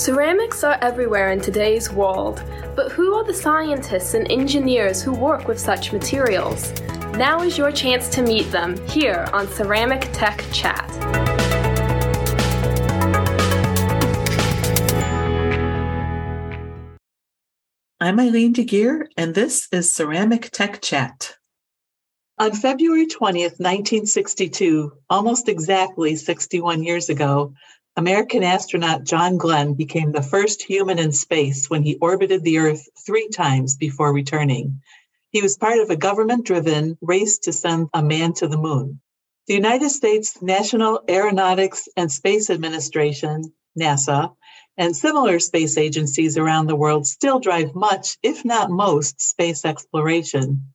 Ceramics are everywhere in today's world, but who are the scientists and engineers who work with such materials? Now is your chance to meet them here on Ceramic Tech Chat. I'm Eileen De Guire, and this is Ceramic Tech Chat. On February 20th, 1962, almost exactly 61 years ago, American astronaut John Glenn became the first human in space when he orbited the Earth three times before returning. He was part of a government driven race to send a man to the moon. The United States National Aeronautics and Space Administration, NASA, and similar space agencies around the world still drive much, if not most, space exploration.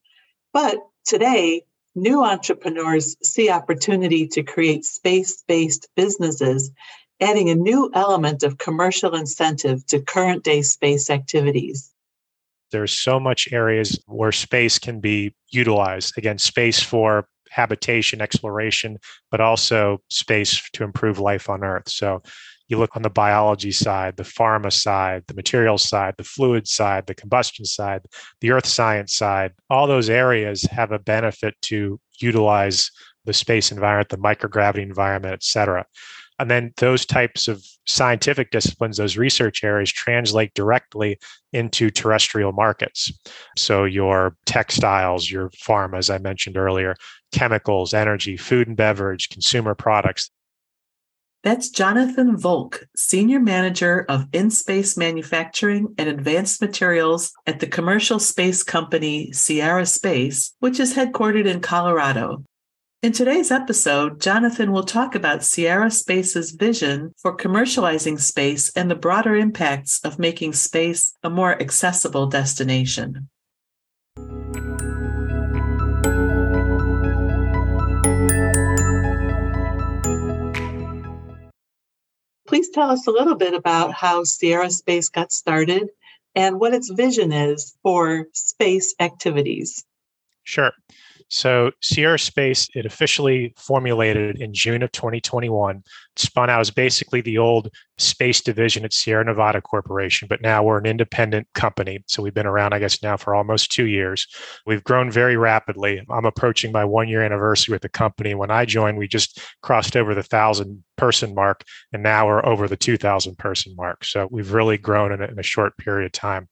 But today, new entrepreneurs see opportunity to create space based businesses adding a new element of commercial incentive to current day space activities. There's so much areas where space can be utilized. Again, space for habitation, exploration, but also space to improve life on Earth. So you look on the biology side, the pharma side, the materials side, the fluid side, the combustion side, the earth science side, all those areas have a benefit to utilize the space environment, the microgravity environment, et cetera. And then those types of scientific disciplines, those research areas translate directly into terrestrial markets. So your textiles, your farm, as I mentioned earlier, chemicals, energy, food and beverage, consumer products. That's Jonathan Volk, Senior Manager of In Space Manufacturing and Advanced Materials at the commercial space company Sierra Space, which is headquartered in Colorado. In today's episode, Jonathan will talk about Sierra Space's vision for commercializing space and the broader impacts of making space a more accessible destination. Please tell us a little bit about how Sierra Space got started and what its vision is for space activities. Sure. So Sierra Space, it officially formulated in June of 2021, spun out as basically the old space division at Sierra Nevada Corporation, but now we're an independent company. So we've been around, I guess, now for almost two years. We've grown very rapidly. I'm approaching my one year anniversary with the company. When I joined, we just crossed over the thousand person mark, and now we're over the 2,000 person mark. So we've really grown in a, in a short period of time.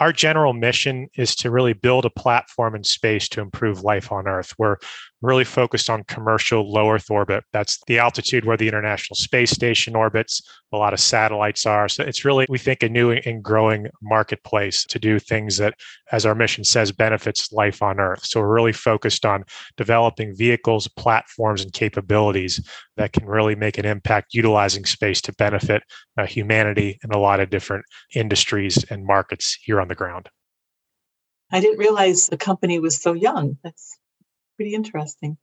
Our general mission is to really build a platform and space to improve life on Earth. We're really focused on commercial low Earth orbit. That's the altitude where the International Space Station orbits, a lot of satellites are. So it's really, we think, a new and growing marketplace to do things that, as our mission says, benefits life on Earth. So we're really focused on developing vehicles, platforms, and capabilities that can really make an impact utilizing space to benefit uh, humanity in a lot of different industries and markets here on the ground. I didn't realize the company was so young. That's pretty interesting.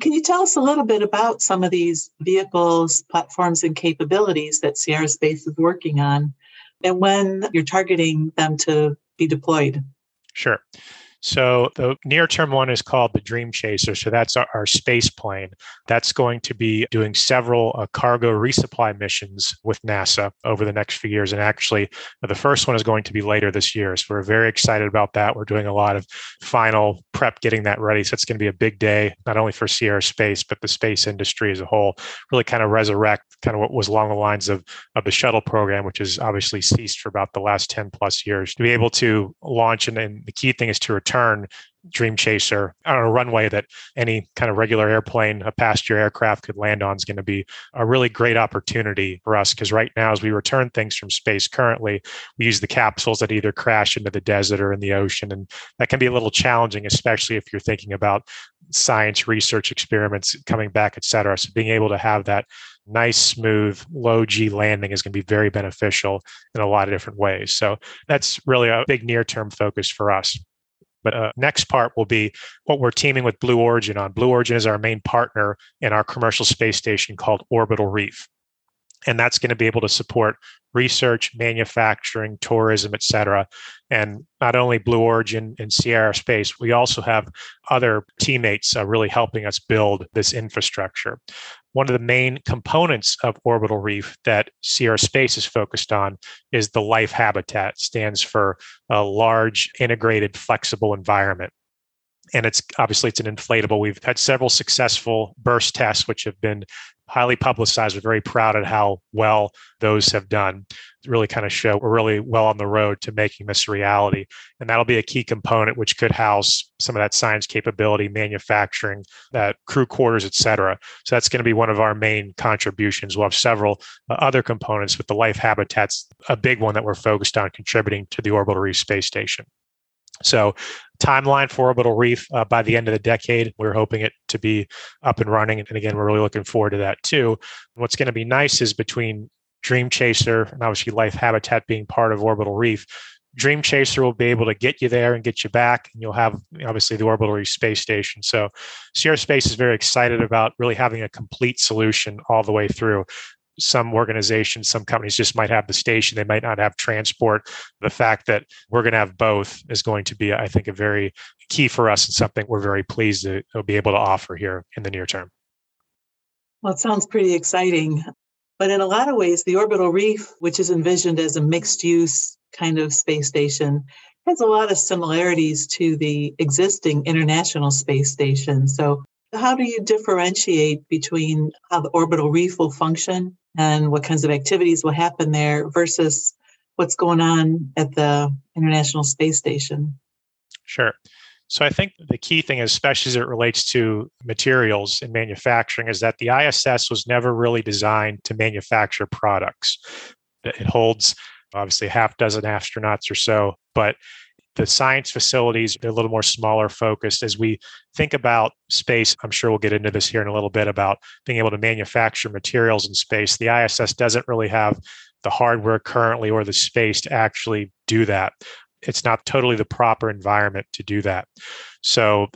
Can you tell us a little bit about some of these vehicles, platforms, and capabilities that Sierra Space is working on and when you're targeting them to be deployed? Sure. So the near term one is called the Dream Chaser. So that's our, our space plane. That's going to be doing several uh, cargo resupply missions with NASA over the next few years. And actually, the first one is going to be later this year. So we're very excited about that. We're doing a lot of final prep getting that ready. So it's going to be a big day, not only for Sierra Space, but the space industry as a whole. Really kind of resurrect kind of what was along the lines of, of the shuttle program, which has obviously ceased for about the last 10 plus years. To be able to launch, and, and the key thing is to return Dream Chaser on a runway that any kind of regular airplane, a passenger aircraft could land on is going to be a really great opportunity for us. Because right now, as we return things from space currently, we use the capsules that either crash into the desert or in the ocean. And that can be a little challenging, especially if you're thinking about science research experiments coming back, et cetera. So being able to have that nice, smooth, low G landing is going to be very beneficial in a lot of different ways. So that's really a big near term focus for us. But uh, next part will be what we're teaming with Blue Origin on. Blue Origin is our main partner in our commercial space station called Orbital Reef. And that's going to be able to support research, manufacturing, tourism, et cetera. And not only Blue Origin and Sierra Space, we also have other teammates uh, really helping us build this infrastructure. One of the main components of Orbital Reef that Sierra Space is focused on is the life habitat, it stands for a large, integrated, flexible environment and it's obviously it's an inflatable. We've had several successful burst tests, which have been highly publicized. We're very proud at how well those have done. Really kind of show we're really well on the road to making this a reality. And that'll be a key component which could house some of that science capability, manufacturing, that crew quarters, et cetera. So that's going to be one of our main contributions. We'll have several uh, other components, with the life habitat's a big one that we're focused on contributing to the orbital reef space station. So, timeline for Orbital Reef uh, by the end of the decade, we're hoping it to be up and running. And again, we're really looking forward to that too. What's going to be nice is between Dream Chaser and obviously Life Habitat being part of Orbital Reef, Dream Chaser will be able to get you there and get you back, and you'll have obviously the Orbital Reef space station. So, Sierra Space is very excited about really having a complete solution all the way through some organizations, some companies just might have the station, they might not have transport. The fact that we're going to have both is going to be, I think, a very key for us and something we're very pleased to be able to offer here in the near term. Well, it sounds pretty exciting. But in a lot of ways, the orbital reef, which is envisioned as a mixed use kind of space station, has a lot of similarities to the existing International Space Station. So, how do you differentiate between how the orbital reef will function and what kinds of activities will happen there versus what's going on at the International Space Station. Sure. So I think the key thing, especially as it relates to materials and manufacturing, is that the ISS was never really designed to manufacture products. It holds obviously half dozen astronauts or so, but the science facilities they're a little more smaller focused. As we think about space i'm sure we'll get into this here in a little bit about being able to manufacture materials in space. The iss doesn't really have the hardware currently or the space to actually do that. It's not totally the proper environment to do that. So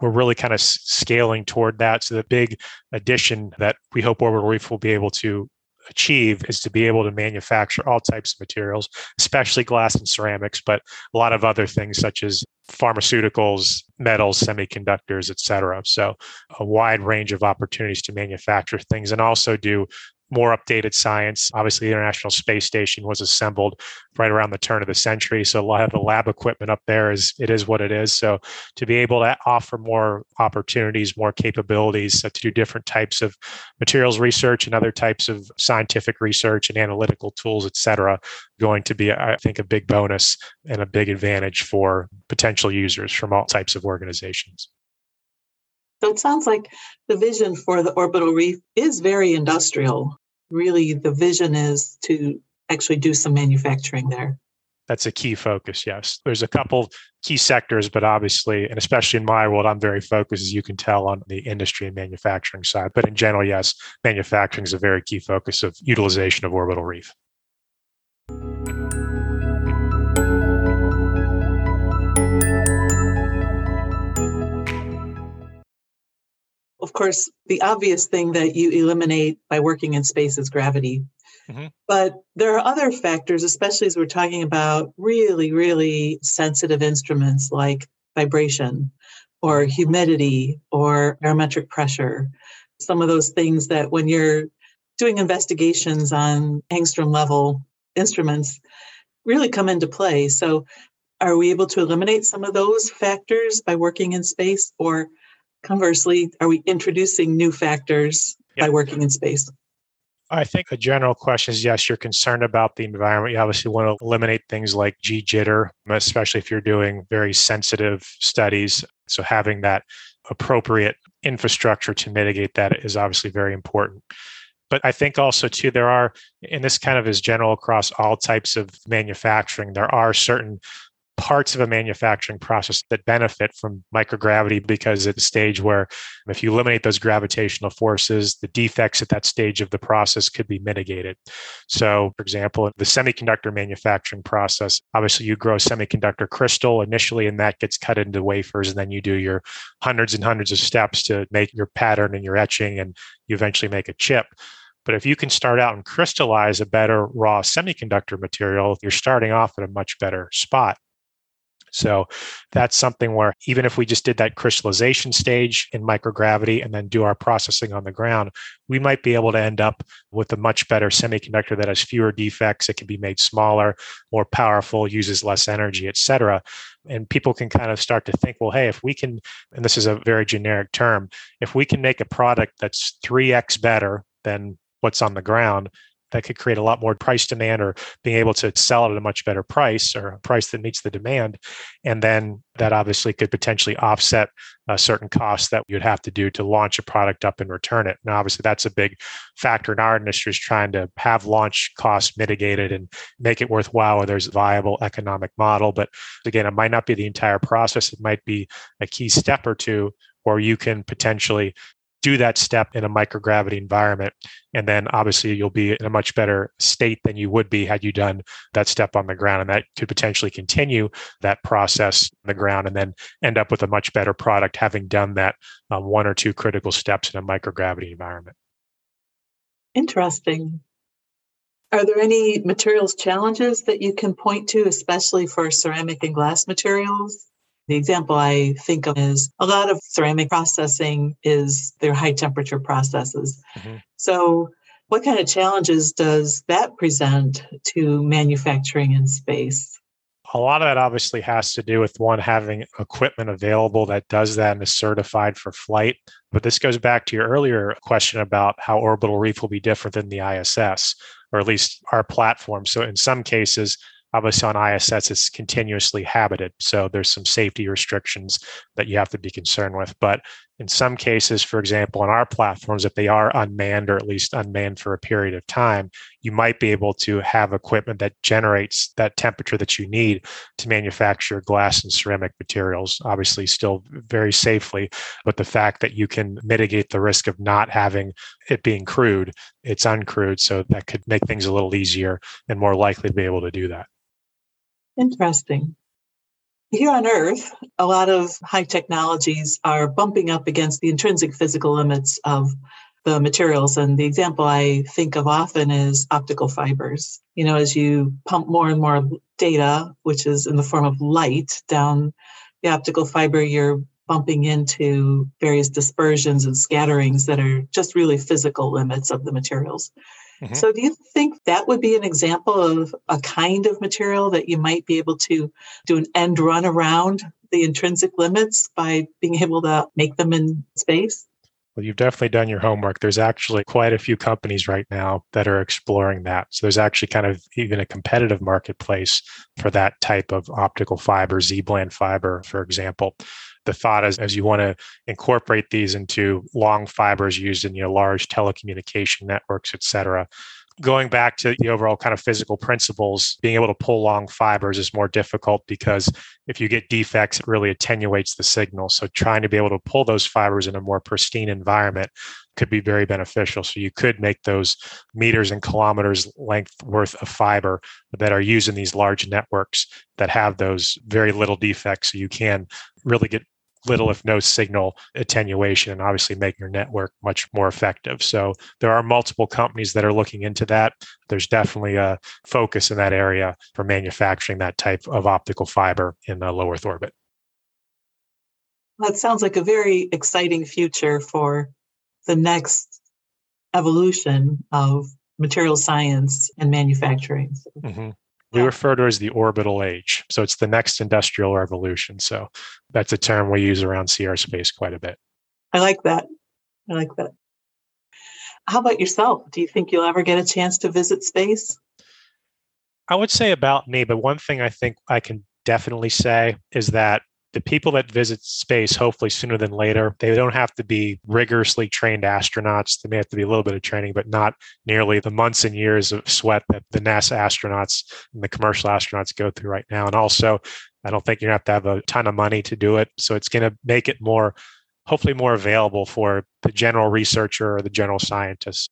we're really kind of scaling toward that. So the big addition that we hope orbital reef will be able to achieve is to be able to manufacture all types of materials, especially glass and ceramics, but a lot of other things such as pharmaceuticals, metals, semiconductors, et cetera. So a wide range of opportunities to manufacture things and also do more updated science. Obviously, the International Space Station was assembled right around the turn of the century, so a lot of the lab equipment up there is it is what it is. So to be able to offer more opportunities, more capabilities uh, to do different types of materials research and other types of scientific research and analytical tools, et cetera, going to be, I think, a big bonus and a big advantage for potential users from all types of organizations. So it sounds like the vision for the orbital reef is very industrial really the vision is to actually do some manufacturing there. That's a key focus, yes. There's a couple key sectors, but obviously, and especially in my world, I'm very focused, as you can tell, on the industry and manufacturing side. But in general, yes, manufacturing is a very key focus of utilization of orbital reef. Of course, the obvious thing that you eliminate by working in space is gravity. Mm-hmm. But there are other factors, especially as we're talking about really, really sensitive instruments like vibration or humidity or barometric pressure. Some of those things that when you're doing investigations on angstrom level instruments really come into play. So, are we able to eliminate some of those factors by working in space, or Conversely, are we introducing new factors yep. by working in space? I think a general question is yes, you're concerned about the environment. You obviously want to eliminate things like G jitter, especially if you're doing very sensitive studies. So, having that appropriate infrastructure to mitigate that is obviously very important. But I think also, too, there are, and this kind of is general across all types of manufacturing, there are certain parts of a manufacturing process that benefit from microgravity because at a stage where if you eliminate those gravitational forces, the defects at that stage of the process could be mitigated. So, for example, the semiconductor manufacturing process, obviously you grow semiconductor crystal initially, and that gets cut into wafers, and then you do your hundreds and hundreds of steps to make your pattern and your etching, and you eventually make a chip But if you can start out and crystallize a better raw semiconductor material, you're starting off at a much better spot. So that's something where even if we just did that crystallization stage in microgravity and then do our processing on the ground, we might be able to end up with a much better semiconductor that has fewer defects. It can be made smaller, more powerful, uses less energy, et cetera. And people can kind of start to think, well, hey, if we can, and this is a very generic term, if we can make a product that's 3x better than what's on the ground, that could create a lot more price demand or being able to sell it at a much better price or a price that meets the demand. And then that obviously could potentially offset a certain costs that you'd have to do to launch a product up and return it. Now, obviously, that's a big factor in our industry is trying to have launch costs mitigated and make it worthwhile where there's a viable economic model. But again, it might not be the entire process. It might be a key step or two where you can potentially do that step in a microgravity environment. And then obviously you'll be in a much better state than you would be had you done that step on the ground. And that could potentially continue that process on the ground and then end up with a much better product having done that um, one or two critical steps in a microgravity environment. Interesting. Are there any materials challenges that you can point to, especially for ceramic and glass materials? The example I think of is a lot of ceramic processing is their high temperature processes. Mm-hmm. So, what kind of challenges does that present to manufacturing in space? A lot of that obviously has to do with one having equipment available that does that and is certified for flight. But this goes back to your earlier question about how orbital reef will be different than the ISS, or at least our platform. So, in some cases, obviously on ISS it's continuously habited. So there's some safety restrictions that you have to be concerned with. But in some cases for example on our platforms if they are unmanned or at least unmanned for a period of time you might be able to have equipment that generates that temperature that you need to manufacture glass and ceramic materials obviously still very safely. But the fact that you can mitigate the risk of not having it being crewed, it's uncrewed so that could make things a little easier and more likely to be able to do that Interesting. Here on Earth, a lot of high technologies are bumping up against the intrinsic physical limits of the materials. And the example I think of often is optical fibers. You know, as you pump more and more data, which is in the form of light, down the optical fiber, you're bumping into various dispersions and scatterings that are just really physical limits of the materials. Mm-hmm. So, do you think that would be an example of a kind of material that you might be able to do an end run around the intrinsic limits by being able to make them in space? Well, you've definitely done your homework. There's actually quite a few companies right now that are exploring that. So there's actually kind of even a competitive marketplace for that type of optical fiber, ZBLAN fiber, for example the thought is as you want to incorporate these into long fibers used in your large telecommunication networks, et cetera. Going back to the overall kind of physical principles, being able to pull long fibers is more difficult because if you get defects, it really attenuates the signal. So, trying to be able to pull those fibers in a more pristine environment could be very beneficial. So, you could make those meters and kilometers length worth of fiber that are used in these large networks that have those very little defects. So, you can really get little if no signal attenuation and obviously make your network much more effective. So there are multiple companies that are looking into that. There's definitely a focus in that area for manufacturing that type of optical fiber in the low Earth orbit. That sounds like a very exciting future for the next evolution of material science and manufacturing. Mm-hmm we refer to as the orbital age. So it's the next industrial revolution. So that's a term we use around Sierra Space quite a bit. I like that. I like that. How about yourself? Do you think you'll ever get a chance to visit space? I would say about me, but one thing I think I can definitely say is that the people that visit space, hopefully sooner than later, they don't have to be rigorously trained astronauts. They may have to be a little bit of training, but not nearly the months and years of sweat that the NASA astronauts and the commercial astronauts go through right now. And also, I don't think you're going to have to have a ton of money to do it. So it's going to make it more, hopefully, more available for the general researcher or the general scientist.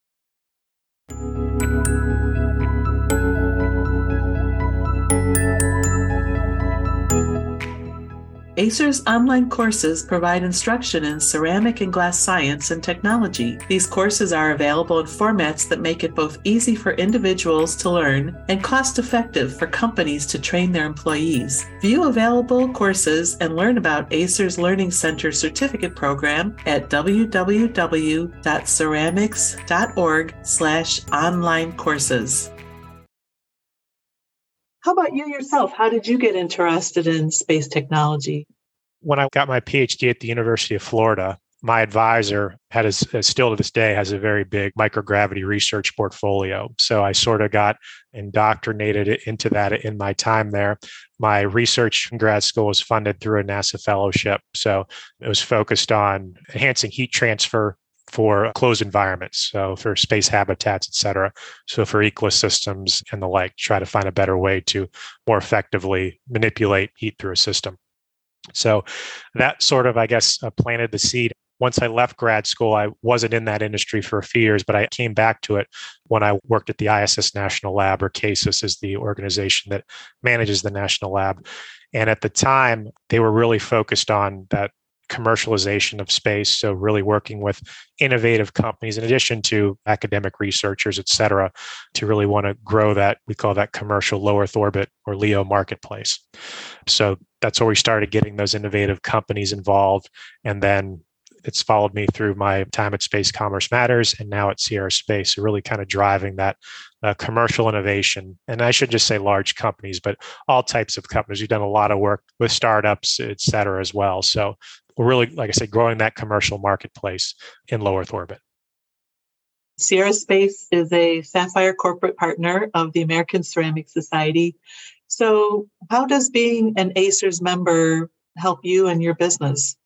ACerS online courses provide instruction in ceramic and glass science and technology. These courses are available in formats that make it both easy for individuals to learn and cost effective for companies to train their employees. View available courses and learn about ACerS Learning Center certificate program at www.ceramics.org slash online courses. How about you yourself? How did you get interested in space technology? When I got my PhD at the University of Florida, my advisor had a, uh, still to this day has a very big microgravity research portfolio so i sort of got indoctrinated into that in my time there my research in grad school was funded through a nasa fellowship so it was focused on enhancing heat transfer for closed environments, so for space habitats, et cetera. So for ecosystems and the like, try to find a better way to more effectively manipulate heat through a system. So that sort of, I guess, uh, planted the seed. Once I left grad school, I wasn't in that industry for a few years, but I came back to it when I worked at the ISS National Lab, or CASIS is the organization that manages the national lab. And at the time, they were really focused on that commercialization of space. So, really working with innovative companies, in addition to academic researchers, et cetera, to really want to grow that. We call that commercial low Earth orbit or LEO marketplace. So, that's where we started getting those innovative companies involved. And then it's followed me through my time at Space Commerce Matters and now at Sierra Space, so really kind of driving that uh, commercial innovation. And I should just say large companies, but all types of companies. We've done a lot of work with startups, et cetera, as well. So we're really, like I said, growing that commercial marketplace in low Earth orbit. Sierra Space is a Sapphire corporate partner of the American Ceramic Society. So, how does being an ACERS member help you and your business?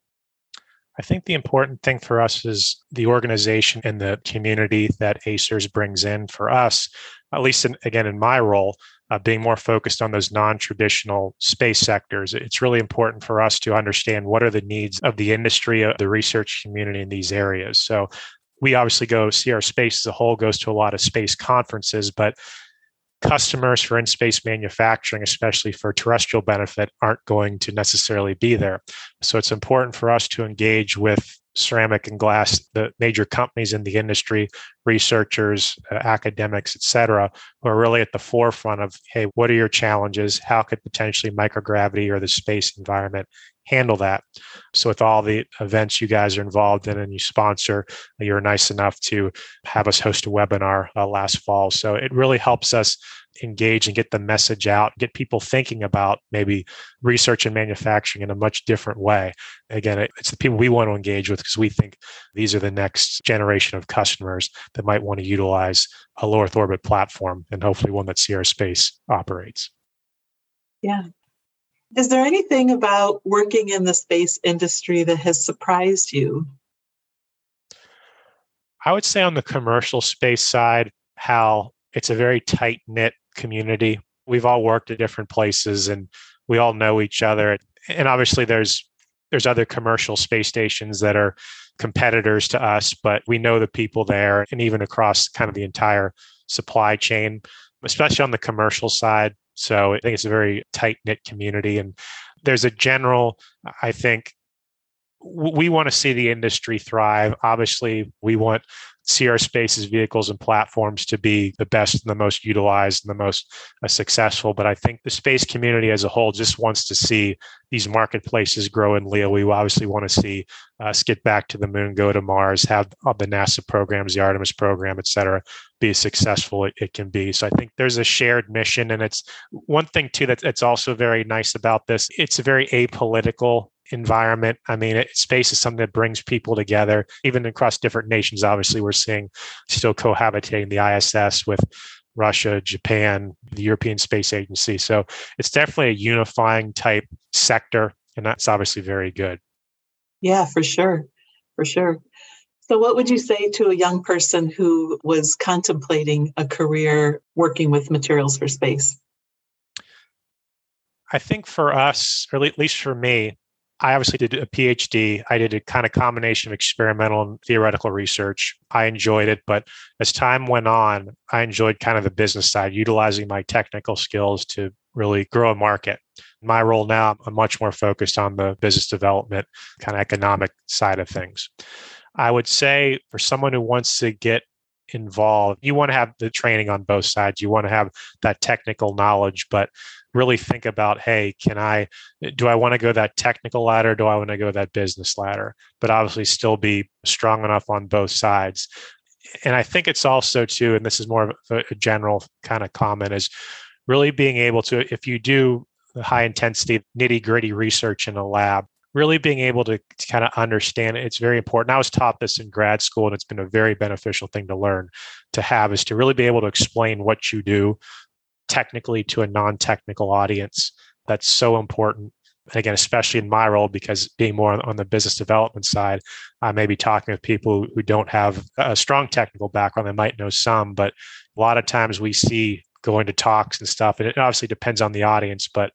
I think the important thing for us is the organization and the community that ACERS brings in for us, at least in, again in my role, uh, being more focused on those non-traditional space sectors it's really important for us to understand what are the needs of the industry of the research community in these areas so we obviously go Sierra Space as a whole goes to a lot of space conferences but customers for in space manufacturing, especially for terrestrial benefit, aren't going to necessarily be there. So it's important for us to engage with ceramic and glass, the major companies in the industry, researchers, uh, academics, et cetera, who are really at the forefront of, hey, what are your challenges? How could potentially microgravity or the space environment handle that? So, with all the events you guys are involved in and you sponsor, you're nice enough to have us host a webinar uh, last fall. So, it really helps us engage and get the message out, get people thinking about maybe research and manufacturing in a much different way. Again, it's the people we want to engage with because we think these are the next generation of customers that might want to utilize a low Earth orbit platform and hopefully one that Sierra Space operates. Yeah. Is there anything about working in the space industry that has surprised you? I would say on the commercial space side, how it's a very tight knit community. We've all worked at different places and we all know each other. And obviously there's there's other commercial space stations that are competitors to us, but we know the people there and even across kind of the entire supply chain, especially on the commercial side. So I think it's a very tight knit community. And there's a general, I think, we want to see the industry thrive. Obviously, we want Sierra Space's vehicles and platforms to be the best and the most utilized and the most uh, successful. But I think the space community as a whole just wants to see these marketplaces grow in LEO. We obviously want to see us get back to the moon, go to Mars, have the NASA programs, the Artemis program, et cetera, be as successful it, it can be. So I think there's a shared mission. And it's one thing, too, that, that's also very nice about this. It's very apolitical environment. I mean, it, space is something that brings people together, even across different nations. Obviously, we're seeing still cohabitating the ISS with Russia, Japan, the European Space Agency. So it's definitely a unifying type sector, and that's obviously very good. Yeah, for sure. For sure. So, what would you say to a young person who was contemplating a career working with materials for space? I think for us, or at least for me, I obviously did a PhD. I did a kind of combination of experimental and theoretical research. I enjoyed it, but as time went on, I enjoyed kind of the business side, utilizing my technical skills to really grow a market. My role now, I'm much more focused on the business development, kind of economic side of things. I would say for someone who wants to get involved, you want to have the training on both sides. You want to have that technical knowledge, but really think about hey can i do i want to go that technical ladder? Do i want to go that business ladder? But obviously still be strong enough on both sides. And i think it's also too and this is more of a general kind of comment is really being able to if you do high intensity nitty gritty research in a lab really being able to, to kind of understand it, it's very important. I was taught this in grad school, and it's been a very beneficial thing to learn to have is to really be able to explain what you do technically to a non-technical audience. That's so important. And again, especially in my role, because being more on the business development side, I may be talking with people who don't have a strong technical background. They might know some, but a lot of times we see going to talks and stuff, and it obviously depends on the audience, but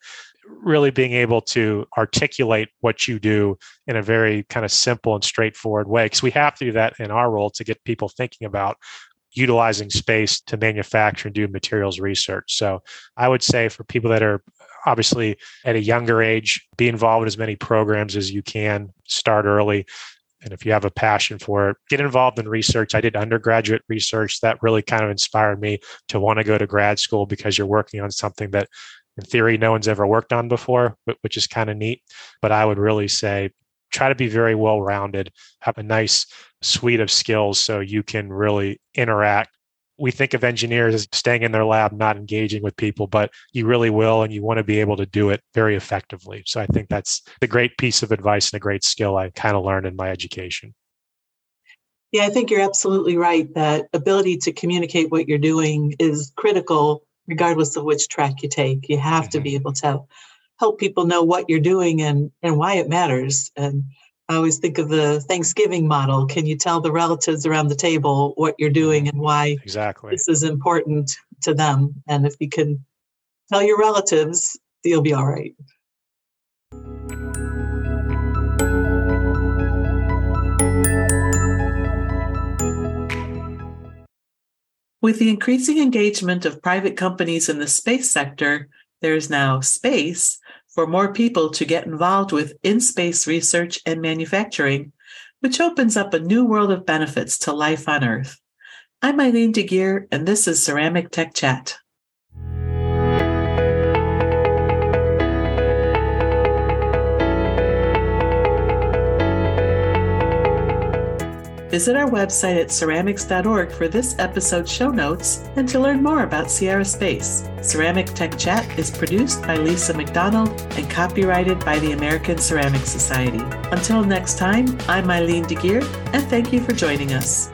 really being able to articulate what you do in a very kind of simple and straightforward way because we have to do that in our role to get people thinking about utilizing space to manufacture and do materials research. So I would say for people that are obviously at a younger age, be involved in as many programs as you can, start early. And if you have a passion for it, get involved in research. I did undergraduate research that really kind of inspired me to want to go to grad school because you're working on something that in theory no one's ever worked on before, which is kind of neat. But I would really say try to be very well rounded, have a nice suite of skills so you can really interact. We think of engineers as staying in their lab, not engaging with people, but you really will, and you want to be able to do it very effectively. So I think that's the great piece of advice and a great skill I kind of learned in my education. Yeah, I think you're absolutely right that ability to communicate what you're doing is critical regardless of which track you take. You have mm-hmm. to be able to help people know what you're doing and, and why it matters. And I always think of the Thanksgiving model. Can you tell the relatives around the table what you're doing and why exactly this is important to them? And if you can tell your relatives, you'll be all right. With the increasing engagement of private companies in the space sector, there is now space for more people to get involved with in space research and manufacturing, which opens up a new world of benefits to life on Earth. I'm Eileen De Guire, and this is Ceramic Tech Chat. Visit our website at ceramics.org for this episode's show notes and to learn more about Sierra Space. Ceramic Tech Chat is produced by Lisa McDonald and copyrighted by the American Ceramic Society. Until next time, I'm Eileen De Guire, and thank you for joining us.